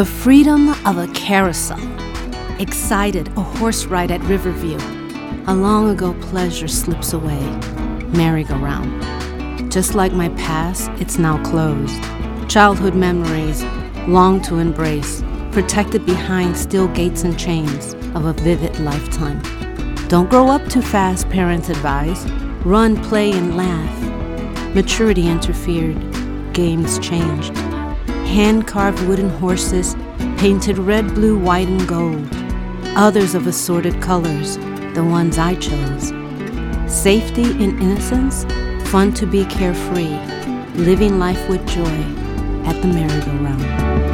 The freedom of a carousel. Excited, a horse ride at Riverview. A long ago pleasure slips away. Merry-go-round. Just like my past, it's now closed. Childhood memories, long to embrace, protected behind steel gates and chains of a vivid lifetime. Don't grow up too fast, parents advise. Run, play, and laugh. Maturity interfered. Games changed. Hand carved wooden horses, painted red, blue, white, and gold. Others of assorted colors, the ones I chose. Safety and innocence, fun to be carefree, living life with joy at the merry-go-round.